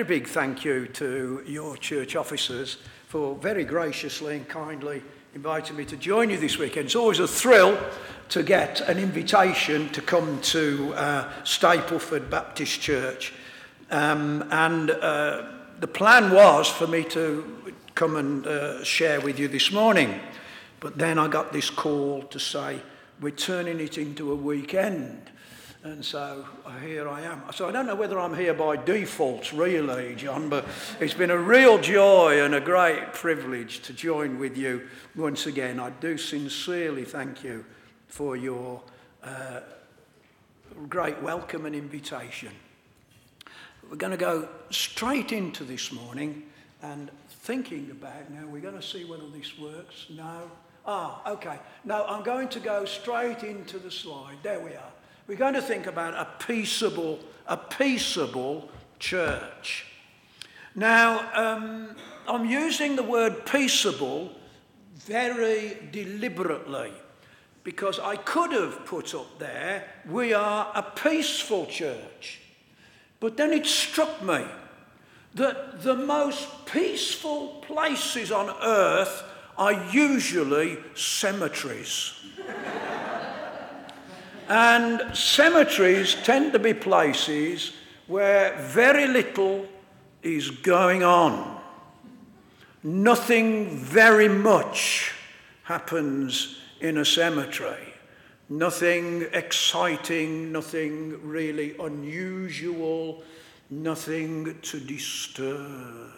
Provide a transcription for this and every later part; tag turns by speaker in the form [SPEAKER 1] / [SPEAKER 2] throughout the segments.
[SPEAKER 1] very big thank you to your church officers for very graciously and kindly inviting me to join you this weekend. It's always a thrill to get an invitation to come to uh, Stapleford Baptist Church. Um, and uh, the plan was for me to come and uh, share with you this morning. But then I got this call to say, we're turning it into a weekend. And so uh, here I am. So I don't know whether I'm here by default, really, John, but it's been a real joy and a great privilege to join with you once again. I do sincerely thank you for your uh, great welcome and invitation. We're going to go straight into this morning and thinking about now, we're going to see whether this works. No. Ah, okay. No, I'm going to go straight into the slide. There we are. We're going to think about a peaceable, a peaceable church. Now, um, I'm using the word peaceable very deliberately because I could have put up there, we are a peaceful church. But then it struck me that the most peaceful places on earth are usually cemeteries. And cemeteries tend to be places where very little is going on. Nothing very much happens in a cemetery. Nothing exciting, nothing really unusual, nothing to disturb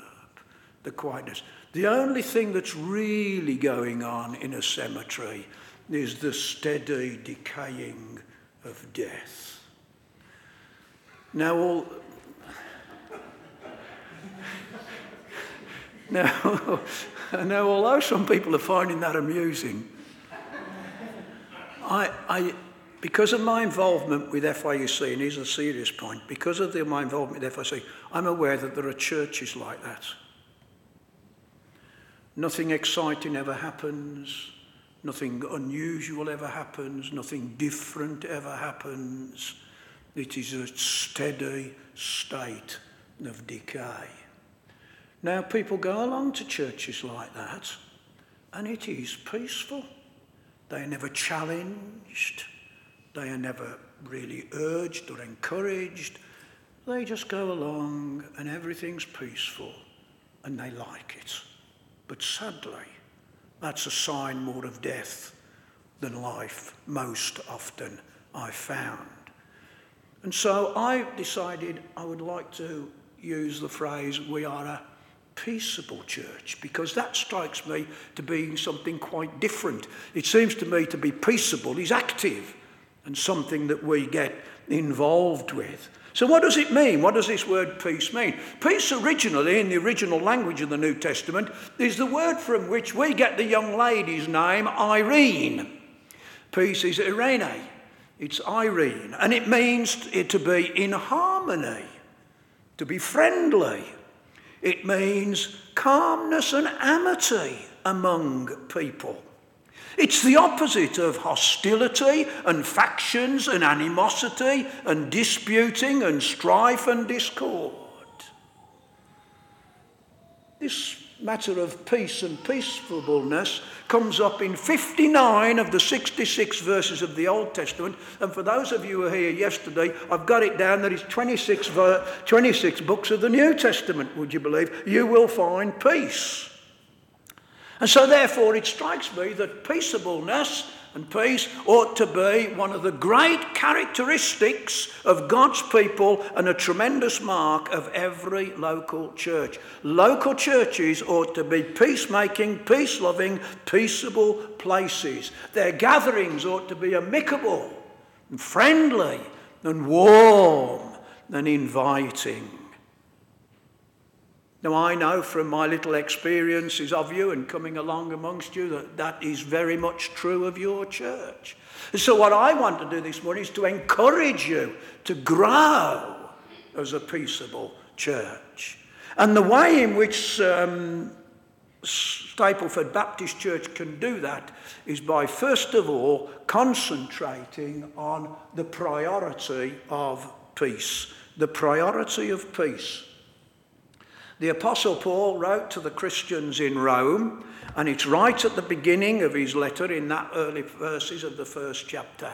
[SPEAKER 1] the quietness. The only thing that's really going on in a cemetery is the steady decaying of death. Now, all, now, now, although some people are finding that amusing, I, I, because of my involvement with FIEC, and here's a serious point, because of the, my involvement with FIEC, I'm aware that there are churches like that. Nothing exciting ever happens. Nothing unusual ever happens, nothing different ever happens. It is a steady state of decay. Now, people go along to churches like that, and it is peaceful. They are never challenged, they are never really urged or encouraged. They just go along, and everything's peaceful, and they like it. But sadly, that's a sign more of death than life, most often, I've found. And so I decided I would like to use the phrase, we are a peaceable church, because that strikes me to be something quite different. It seems to me to be peaceable is active and something that we get involved with. So, what does it mean? What does this word peace mean? Peace, originally, in the original language of the New Testament, is the word from which we get the young lady's name, Irene. Peace is Irene, it's Irene, and it means to be in harmony, to be friendly. It means calmness and amity among people. It's the opposite of hostility and factions and animosity and disputing and strife and discord. This matter of peace and peacefulness comes up in 59 of the 66 verses of the Old Testament. And for those of you who were here yesterday, I've got it down that it's 26, 26 books of the New Testament, would you believe? You will find peace. And so, therefore, it strikes me that peaceableness and peace ought to be one of the great characteristics of God's people and a tremendous mark of every local church. Local churches ought to be peacemaking, peace loving, peaceable places. Their gatherings ought to be amicable and friendly and warm and inviting. Now, I know from my little experiences of you and coming along amongst you that that is very much true of your church. So, what I want to do this morning is to encourage you to grow as a peaceable church. And the way in which um, Stapleford Baptist Church can do that is by, first of all, concentrating on the priority of peace. The priority of peace. The Apostle Paul wrote to the Christians in Rome, and it's right at the beginning of his letter in that early verses of the first chapter.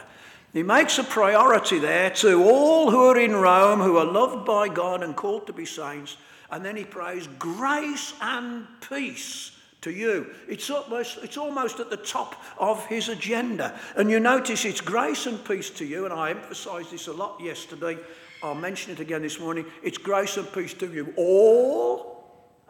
[SPEAKER 1] He makes a priority there to all who are in Rome, who are loved by God and called to be saints, and then he prays grace and peace to you. It's almost, it's almost at the top of his agenda. And you notice it's grace and peace to you, and I emphasised this a lot yesterday. I'll mention it again this morning. It's grace and peace to you all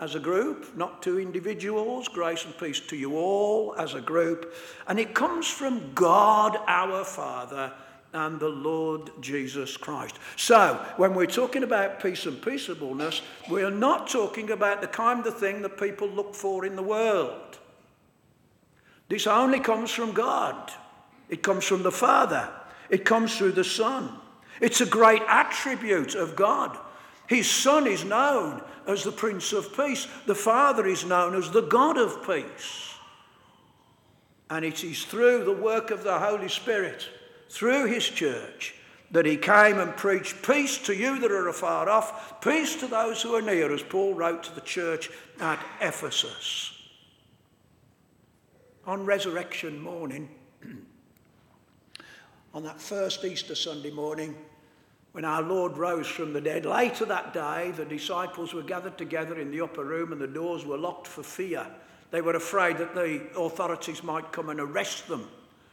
[SPEAKER 1] as a group, not to individuals. Grace and peace to you all as a group. And it comes from God our Father and the Lord Jesus Christ. So, when we're talking about peace and peaceableness, we're not talking about the kind of thing that people look for in the world. This only comes from God, it comes from the Father, it comes through the Son. It's a great attribute of God. His Son is known as the Prince of Peace, the Father is known as the God of peace. And it is through the work of the Holy Spirit, through His church, that He came and preached peace to you that are afar off, peace to those who are near, as Paul wrote to the church at Ephesus. On resurrection morning, on that first Easter Sunday morning, when our Lord rose from the dead. Later that day, the disciples were gathered together in the upper room and the doors were locked for fear. They were afraid that the authorities might come and arrest them.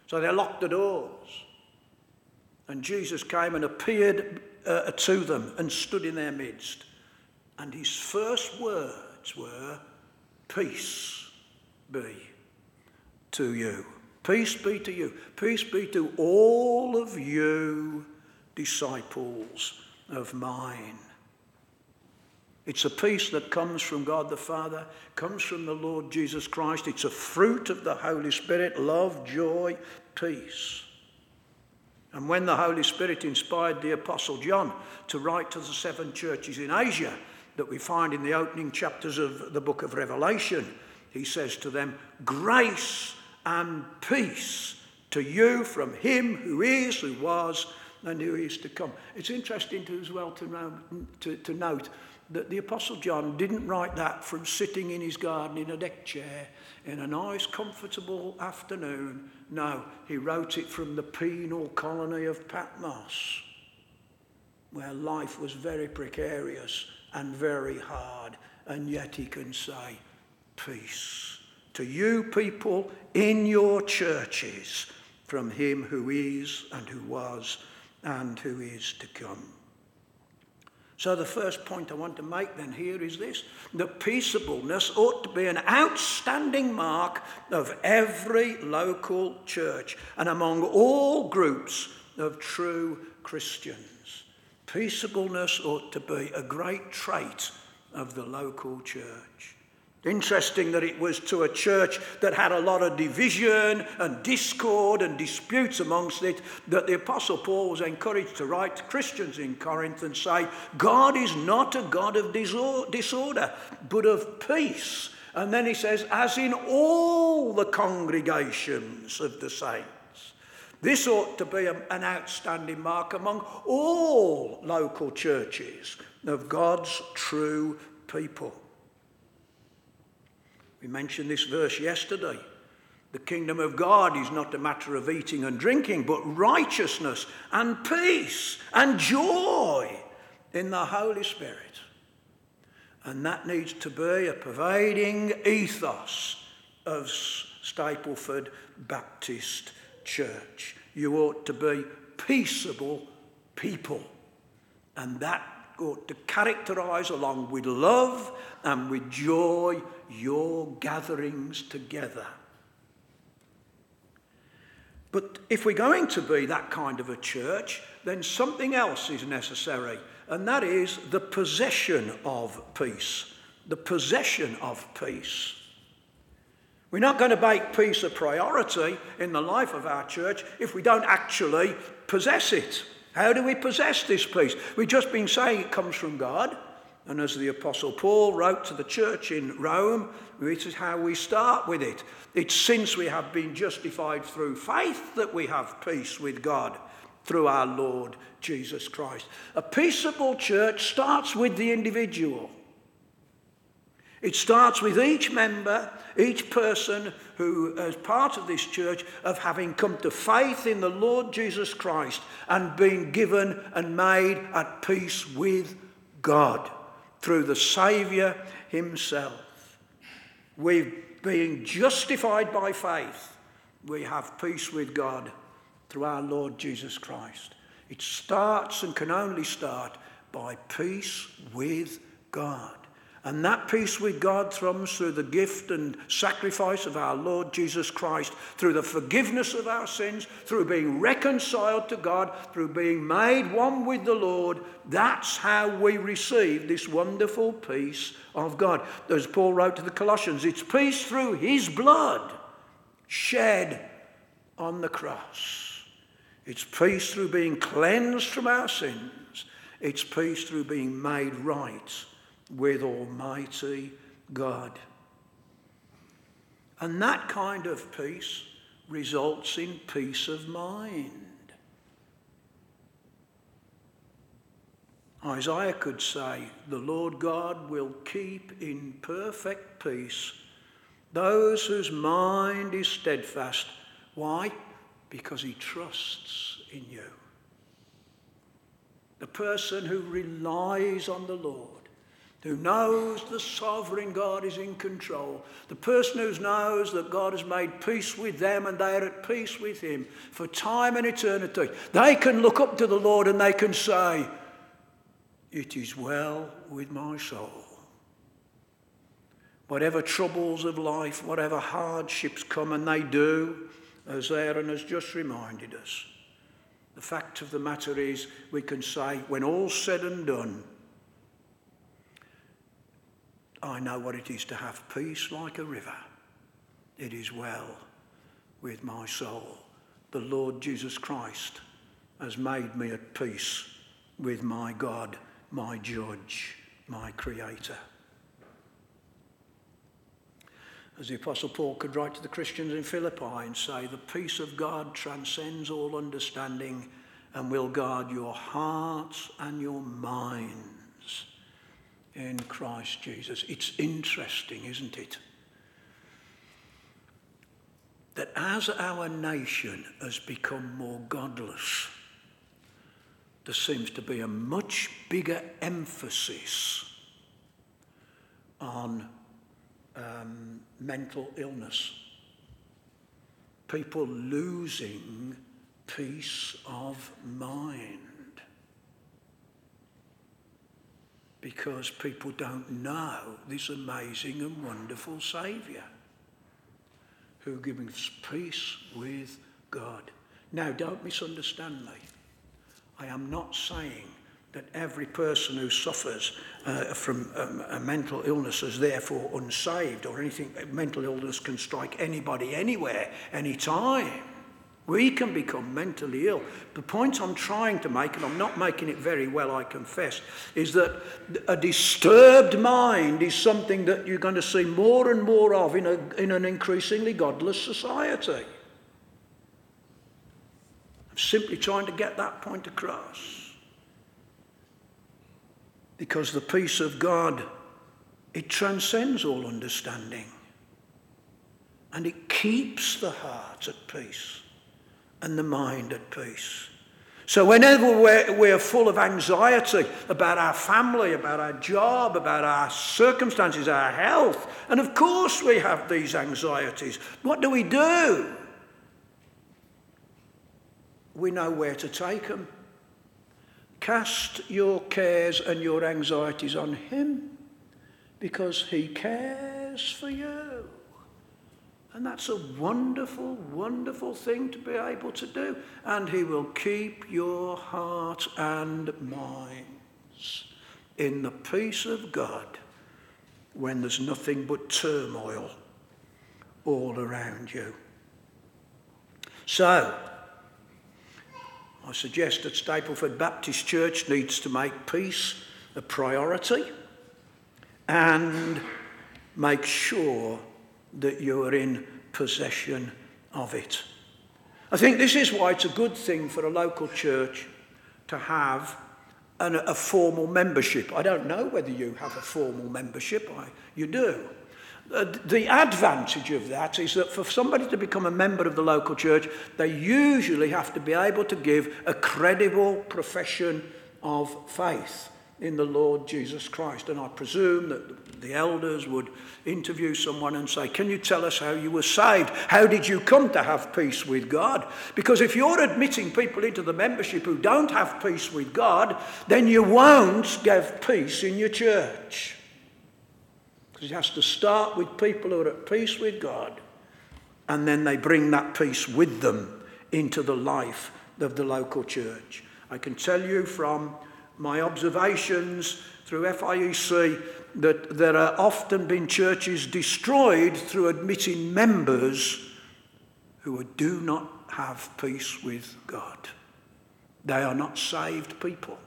[SPEAKER 1] So they locked the doors. And Jesus came and appeared uh, to them and stood in their midst. And his first words were, Peace be to you. Peace be to you. Peace be to all of you disciples of mine. It's a peace that comes from God the Father, comes from the Lord Jesus Christ. It's a fruit of the Holy Spirit love, joy, peace. And when the Holy Spirit inspired the Apostle John to write to the seven churches in Asia that we find in the opening chapters of the book of Revelation, he says to them, Grace and peace to you from him who is, who was, and who is to come. It's interesting to, as well to, know, to, to note that the Apostle John didn't write that from sitting in his garden in a deck chair in a nice, comfortable afternoon. No, he wrote it from the penal colony of Patmos, where life was very precarious and very hard, and yet he can say, Peace to you people in your churches from him who is and who was and who is to come. So, the first point I want to make then here is this that peaceableness ought to be an outstanding mark of every local church and among all groups of true Christians. Peaceableness ought to be a great trait of the local church. Interesting that it was to a church that had a lot of division and discord and disputes amongst it that the Apostle Paul was encouraged to write to Christians in Corinth and say, God is not a God of disorder, but of peace. And then he says, as in all the congregations of the saints. This ought to be an outstanding mark among all local churches of God's true people. We mentioned this verse yesterday. The kingdom of God is not a matter of eating and drinking, but righteousness and peace and joy in the Holy Spirit. And that needs to be a pervading ethos of Stapleford Baptist Church. You ought to be peaceable people. And that ought to characterize, along with love and with joy, your gatherings together. But if we're going to be that kind of a church, then something else is necessary, and that is the possession of peace. The possession of peace. We're not going to make peace a priority in the life of our church if we don't actually possess it. How do we possess this peace? We've just been saying it comes from God. And as the Apostle Paul wrote to the church in Rome, this is how we start with it. It's since we have been justified through faith that we have peace with God through our Lord Jesus Christ. A peaceable church starts with the individual. It starts with each member, each person who, as part of this church, of having come to faith in the Lord Jesus Christ and been given and made at peace with God through the Saviour Himself. We've been justified by faith. We have peace with God through our Lord Jesus Christ. It starts and can only start by peace with God. And that peace with God comes through the gift and sacrifice of our Lord Jesus Christ, through the forgiveness of our sins, through being reconciled to God, through being made one with the Lord. That's how we receive this wonderful peace of God. As Paul wrote to the Colossians, it's peace through his blood shed on the cross. It's peace through being cleansed from our sins. It's peace through being made right with Almighty God. And that kind of peace results in peace of mind. Isaiah could say, The Lord God will keep in perfect peace those whose mind is steadfast. Why? Because he trusts in you. The person who relies on the Lord who knows the sovereign God is in control, the person who knows that God has made peace with them and they are at peace with Him for time and eternity, they can look up to the Lord and they can say, It is well with my soul. Whatever troubles of life, whatever hardships come, and they do, as Aaron has just reminded us, the fact of the matter is, we can say, when all's said and done, I know what it is to have peace like a river. It is well with my soul. The Lord Jesus Christ has made me at peace with my God, my judge, my creator. As the Apostle Paul could write to the Christians in Philippi and say, The peace of God transcends all understanding and will guard your hearts and your minds in Christ Jesus. It's interesting, isn't it? That as our nation has become more godless, there seems to be a much bigger emphasis on um, mental illness. People losing peace of mind. Because people don't know this amazing and wonderful Saviour who gives peace with God. Now, don't misunderstand me. I am not saying that every person who suffers uh, from um, a mental illness is therefore unsaved or anything. Mental illness can strike anybody, anywhere, anytime. We can become mentally ill. The point I'm trying to make, and I'm not making it very well, I confess, is that a disturbed mind is something that you're going to see more and more of in, a, in an increasingly godless society. I'm simply trying to get that point across. Because the peace of God, it transcends all understanding. And it keeps the heart at peace and the mind at peace. So, whenever we're, we're, full of anxiety about our family, about our job, about our circumstances, our health, and of course we have these anxieties, what do we do? We know where to take them. Cast your cares and your anxieties on Him because He cares for you. And that's a wonderful, wonderful thing to be able to do. And He will keep your heart and minds in the peace of God when there's nothing but turmoil all around you. So, I suggest that Stapleford Baptist Church needs to make peace a priority and make sure that you are in possession of it. I think this is why it's a good thing for a local church to have an, a formal membership. I don't know whether you have a formal membership, I, you do. Uh, the advantage of that is that for somebody to become a member of the local church, they usually have to be able to give a credible profession of faith. In the Lord Jesus Christ. And I presume that the elders would interview someone and say, Can you tell us how you were saved? How did you come to have peace with God? Because if you're admitting people into the membership who don't have peace with God, then you won't give peace in your church. Because it has to start with people who are at peace with God, and then they bring that peace with them into the life of the local church. I can tell you from my observations through FIEC that there are often been churches destroyed through admitting members who do not have peace with God. They are not saved people.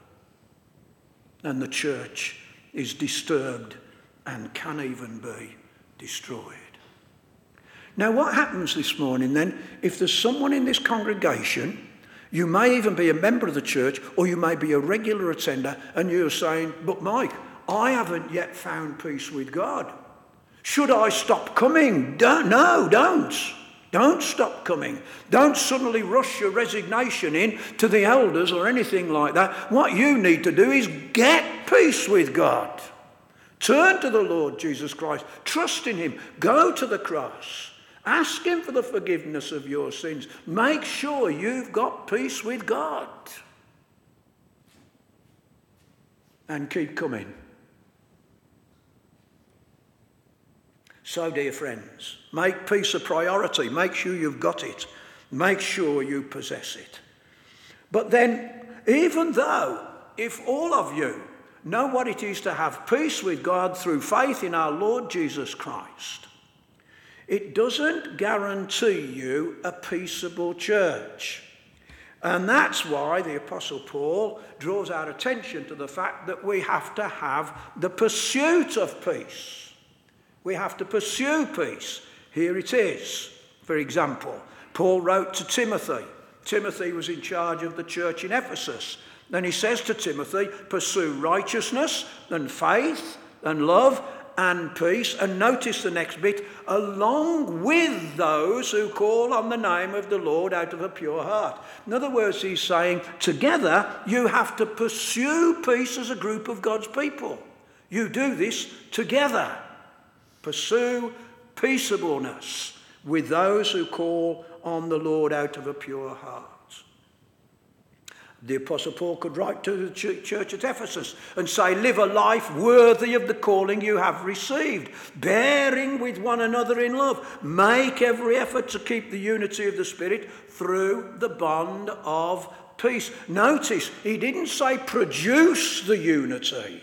[SPEAKER 1] And the church is disturbed and can even be destroyed. Now, what happens this morning then if there's someone in this congregation you may even be a member of the church or you may be a regular attender and you're saying, But Mike, I haven't yet found peace with God. Should I stop coming? Don't, no, don't. Don't stop coming. Don't suddenly rush your resignation in to the elders or anything like that. What you need to do is get peace with God. Turn to the Lord Jesus Christ. Trust in Him. Go to the cross. Ask Him for the forgiveness of your sins. Make sure you've got peace with God. And keep coming. So, dear friends, make peace a priority. Make sure you've got it. Make sure you possess it. But then, even though, if all of you know what it is to have peace with God through faith in our Lord Jesus Christ, it doesn't guarantee you a peaceable church. And that's why the Apostle Paul draws our attention to the fact that we have to have the pursuit of peace. We have to pursue peace. Here it is. For example, Paul wrote to Timothy. Timothy was in charge of the church in Ephesus. Then he says to Timothy, Pursue righteousness and faith and love and peace. And notice the next bit along with those who call on the name of the Lord out of a pure heart. In other words, he's saying, together you have to pursue peace as a group of God's people. You do this together. Pursue peaceableness with those who call on the Lord out of a pure heart. The Apostle Paul could write to the church at Ephesus and say, Live a life worthy of the calling you have received, bearing with one another in love. Make every effort to keep the unity of the Spirit through the bond of peace. Notice, he didn't say produce the unity.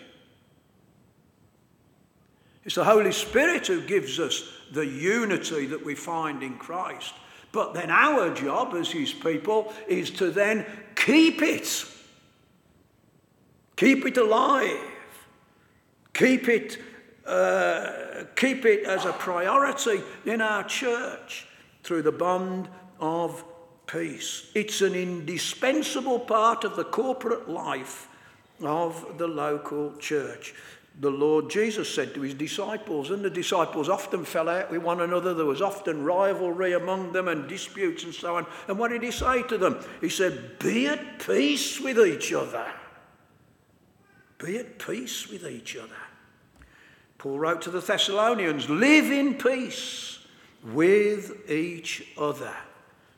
[SPEAKER 1] It's the Holy Spirit who gives us the unity that we find in Christ. But then our job as his people is to then keep it. Keep it alive. Keep it, uh, keep it as a priority in our church through the bond of peace. It's an indispensable part of the corporate life of the local church the Lord Jesus said to his disciples, and the disciples often fell out with one another. There was often rivalry among them and disputes and so on. And what did he say to them? He said, Be at peace with each other. Be at peace with each other. Paul wrote to the Thessalonians, Live in peace with each other.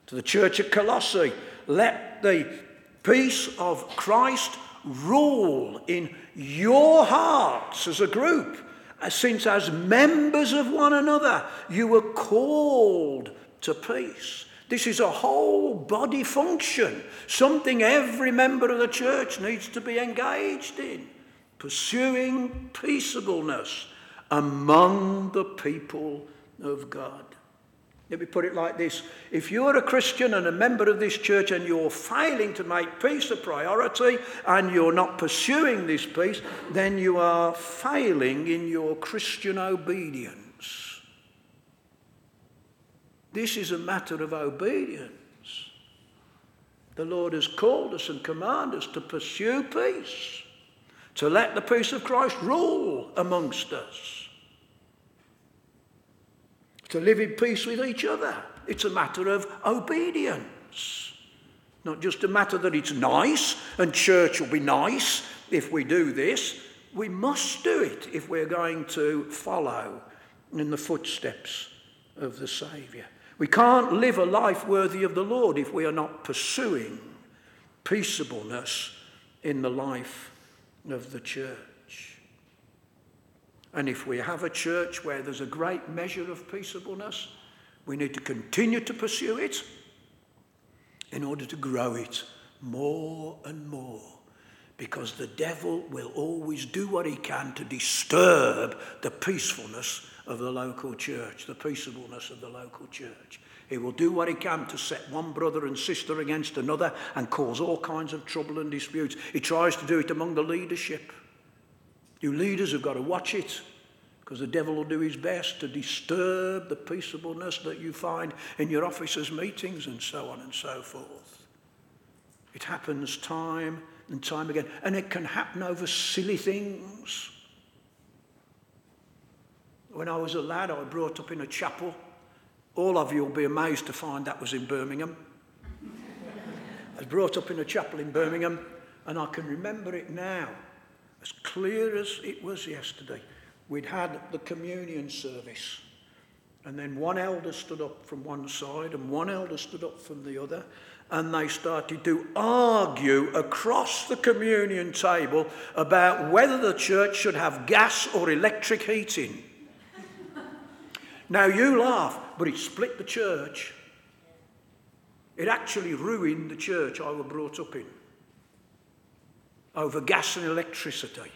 [SPEAKER 1] To the church at Colossae, let the peace of Christ rule in your hearts as a group, uh, since as members of one another you were called to peace. This is a whole body function, something every member of the church needs to be engaged in, pursuing peaceableness among the people of God. Let me put it like this. If you're a Christian and a member of this church and you're failing to make peace a priority and you're not pursuing this peace, then you are failing in your Christian obedience. This is a matter of obedience. The Lord has called us and commanded us to pursue peace. to let the peace of Christ rule amongst us, to live in peace with each other. It's a matter of obedience. Not just a matter that it's nice and church will be nice if we do this. We must do it if we're going to follow in the footsteps of the Saviour. We can't live a life worthy of the Lord if we are not pursuing peaceableness in the life of the church. And if we have a church where there's a great measure of peaceableness, we need to continue to pursue it in order to grow it more and more. Because the devil will always do what he can to disturb the peacefulness of the local church, the peaceableness of the local church. He will do what he can to set one brother and sister against another and cause all kinds of trouble and disputes. He tries to do it among the leadership. You leaders have got to watch it because the devil will do his best to disturb the peaceableness that you find in your officers' meetings and so on and so forth. It happens time and time again, and it can happen over silly things. When I was a lad, I was brought up in a chapel. All of you will be amazed to find that was in Birmingham. I was brought up in a chapel in Birmingham, and I can remember it now, as clear as it was yesterday we'd had the communion service. And then one elder stood up from one side and one elder stood up from the other. And they started to argue across the communion table about whether the church should have gas or electric heating. now you laugh, but it split the church. It actually ruined the church I was brought up in over gas and electricity.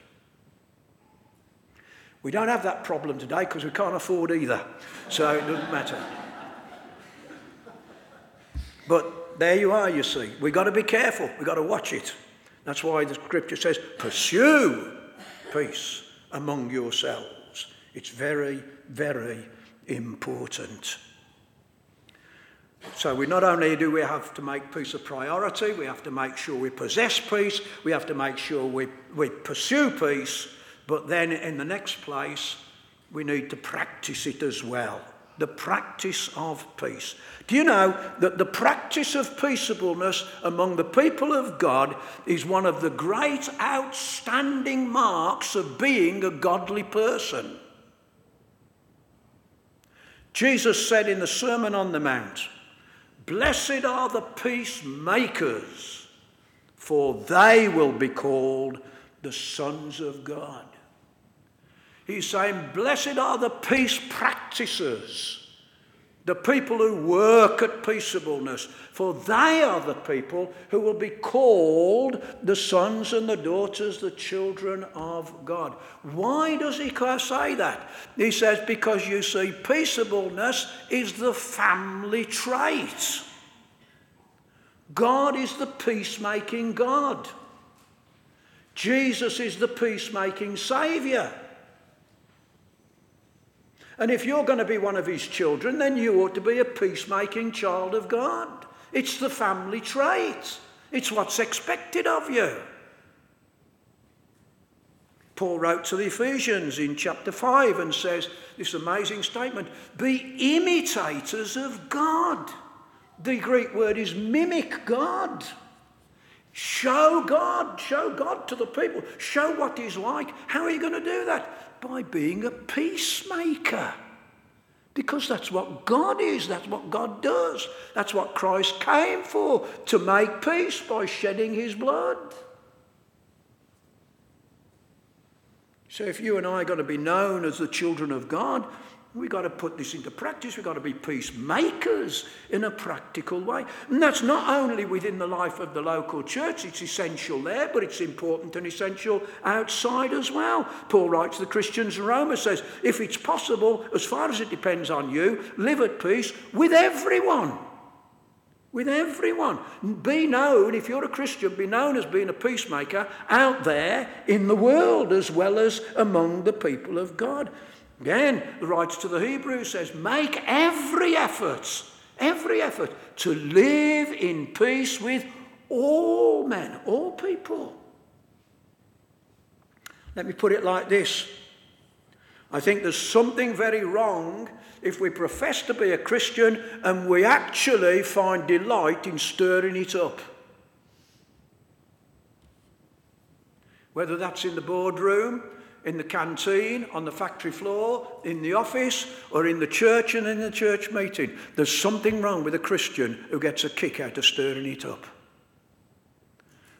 [SPEAKER 1] We don't have that problem today because we can't afford either. So it doesn't matter. But there you are, you see. We've got to be careful. We've got to watch it. That's why the scripture says, pursue peace among yourselves. It's very, very important. So we not only do we have to make peace a priority, we have to make sure we possess peace, we have to make sure we, we pursue peace, but then in the next place, we need to practice it as well. The practice of peace. Do you know that the practice of peaceableness among the people of God is one of the great outstanding marks of being a godly person? Jesus said in the Sermon on the Mount, Blessed are the peacemakers, for they will be called the sons of God. He's saying, Blessed are the peace practices, the people who work at peaceableness, for they are the people who will be called the sons and the daughters, the children of God. Why does he say that? He says, Because you see, peaceableness is the family trait. God is the peacemaking God. Jesus is the peacemaking Saviour. And if you're going to be one of his children, then you ought to be a peacemaking child of God. It's the family trait, it's what's expected of you. Paul wrote to the Ephesians in chapter 5 and says this amazing statement Be imitators of God. The Greek word is mimic God. Show God, show God to the people, show what He's like. How are you going to do that? By being a peacemaker. Because that's what God is, that's what God does, that's what Christ came for to make peace by shedding his blood. So, if you and I are going to be known as the children of God, We've got to put this into practice. We've got to be peacemakers in a practical way. And that's not only within the life of the local church, it's essential there, but it's important and essential outside as well. Paul writes to the Christians in Roma says, if it's possible, as far as it depends on you, live at peace with everyone. With everyone. Be known, if you're a Christian, be known as being a peacemaker out there in the world as well as among the people of God. Again, the writer to the Hebrews says, make every effort, every effort to live in peace with all men, all people. Let me put it like this I think there's something very wrong if we profess to be a Christian and we actually find delight in stirring it up. Whether that's in the boardroom, in the canteen, on the factory floor, in the office, or in the church and in the church meeting, there's something wrong with a Christian who gets a kick out of stirring it up.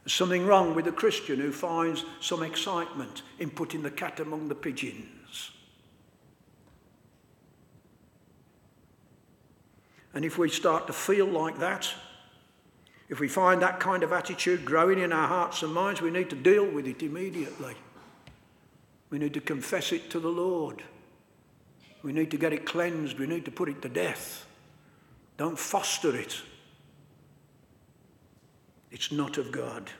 [SPEAKER 1] There's something wrong with a Christian who finds some excitement in putting the cat among the pigeons. And if we start to feel like that, if we find that kind of attitude growing in our hearts and minds, we need to deal with it immediately. We need to confess it to the Lord. We need to get it cleansed. We need to put it to death. Don't foster it. It's not of God.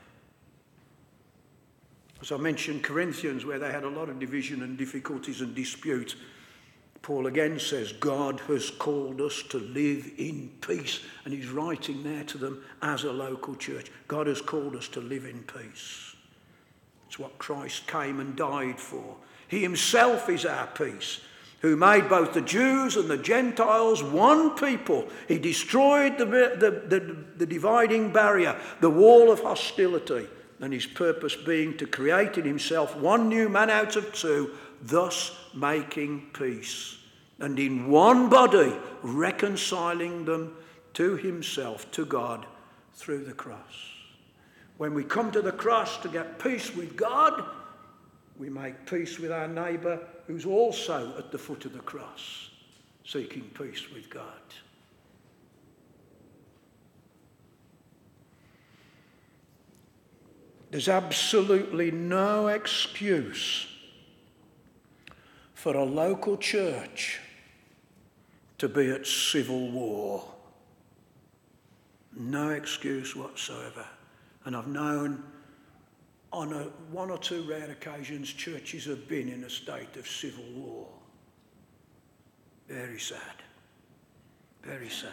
[SPEAKER 1] As I mentioned, Corinthians, where they had a lot of division and difficulties and dispute, Paul again says, God has called us to live in peace. And he's writing there to them as a local church. God has called us to live in peace. It's what Christ came and died for. He himself is our peace, who made both the Jews and the Gentiles one people. He destroyed the, the, the, the dividing barrier, the wall of hostility, and his purpose being to create in himself one new man out of two thus making peace, and in one body reconciling them to himself, to God, through the cross. When we come to the cross to get peace with God, we make peace with our neighbour who's also at the foot of the cross, seeking peace with God. There's absolutely no excuse for a local church to be at civil war. No excuse whatsoever. And I've known on a, one or two rare occasions churches have been in a state of civil war. Very sad. Very sad.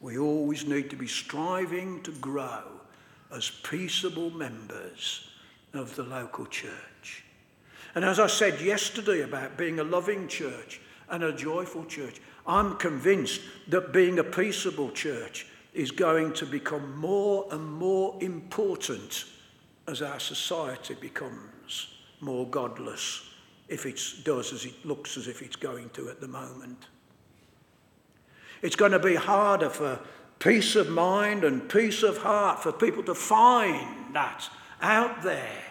[SPEAKER 1] We always need to be striving to grow as peaceable members of the local church. And as I said yesterday about being a loving church and a joyful church, I'm convinced that being a peaceable church is going to become more and more important as our society becomes more godless, if it does as it looks as if it's going to at the moment. It's going to be harder for peace of mind and peace of heart for people to find that out there.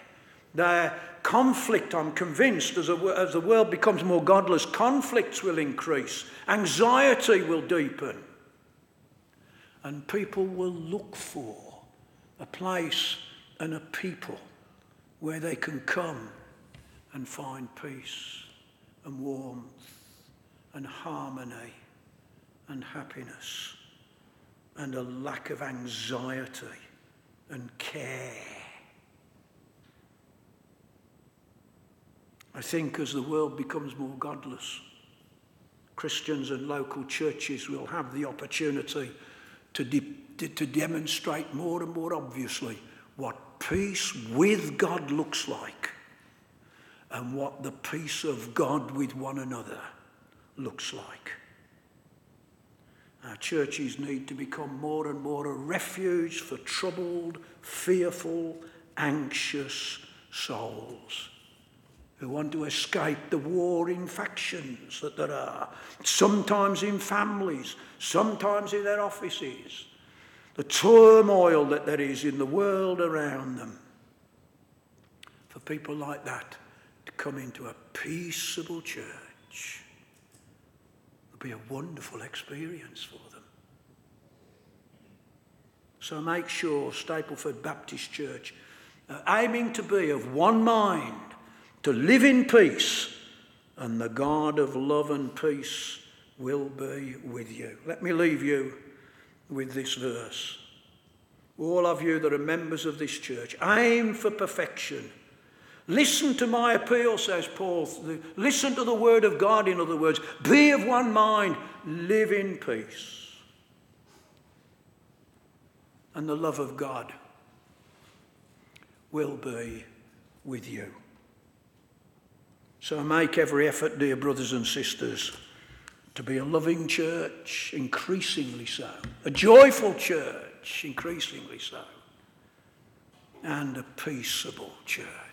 [SPEAKER 1] Their conflict, I'm convinced, as, a, as the world becomes more godless, conflicts will increase, anxiety will deepen, and people will look for a place and a people where they can come and find peace and warmth and harmony and happiness and a lack of anxiety and care. I think as the world becomes more godless, Christians and local churches will have the opportunity to, de- to demonstrate more and more obviously what peace with God looks like and what the peace of God with one another looks like. Our churches need to become more and more a refuge for troubled, fearful, anxious souls who want to escape the warring factions that there are, sometimes in families, sometimes in their offices, the turmoil that there is in the world around them. For people like that to come into a peaceable church would be a wonderful experience for them. So make sure Stapleford Baptist Church, uh, aiming to be of one mind, to live in peace, and the God of love and peace will be with you. Let me leave you with this verse. All of you that are members of this church, aim for perfection. Listen to my appeal, says Paul. Listen to the word of God, in other words. Be of one mind, live in peace. And the love of God will be with you. So make every effort, dear brothers and sisters, to be a loving church, increasingly so, a joyful church, increasingly so, and a peaceable church.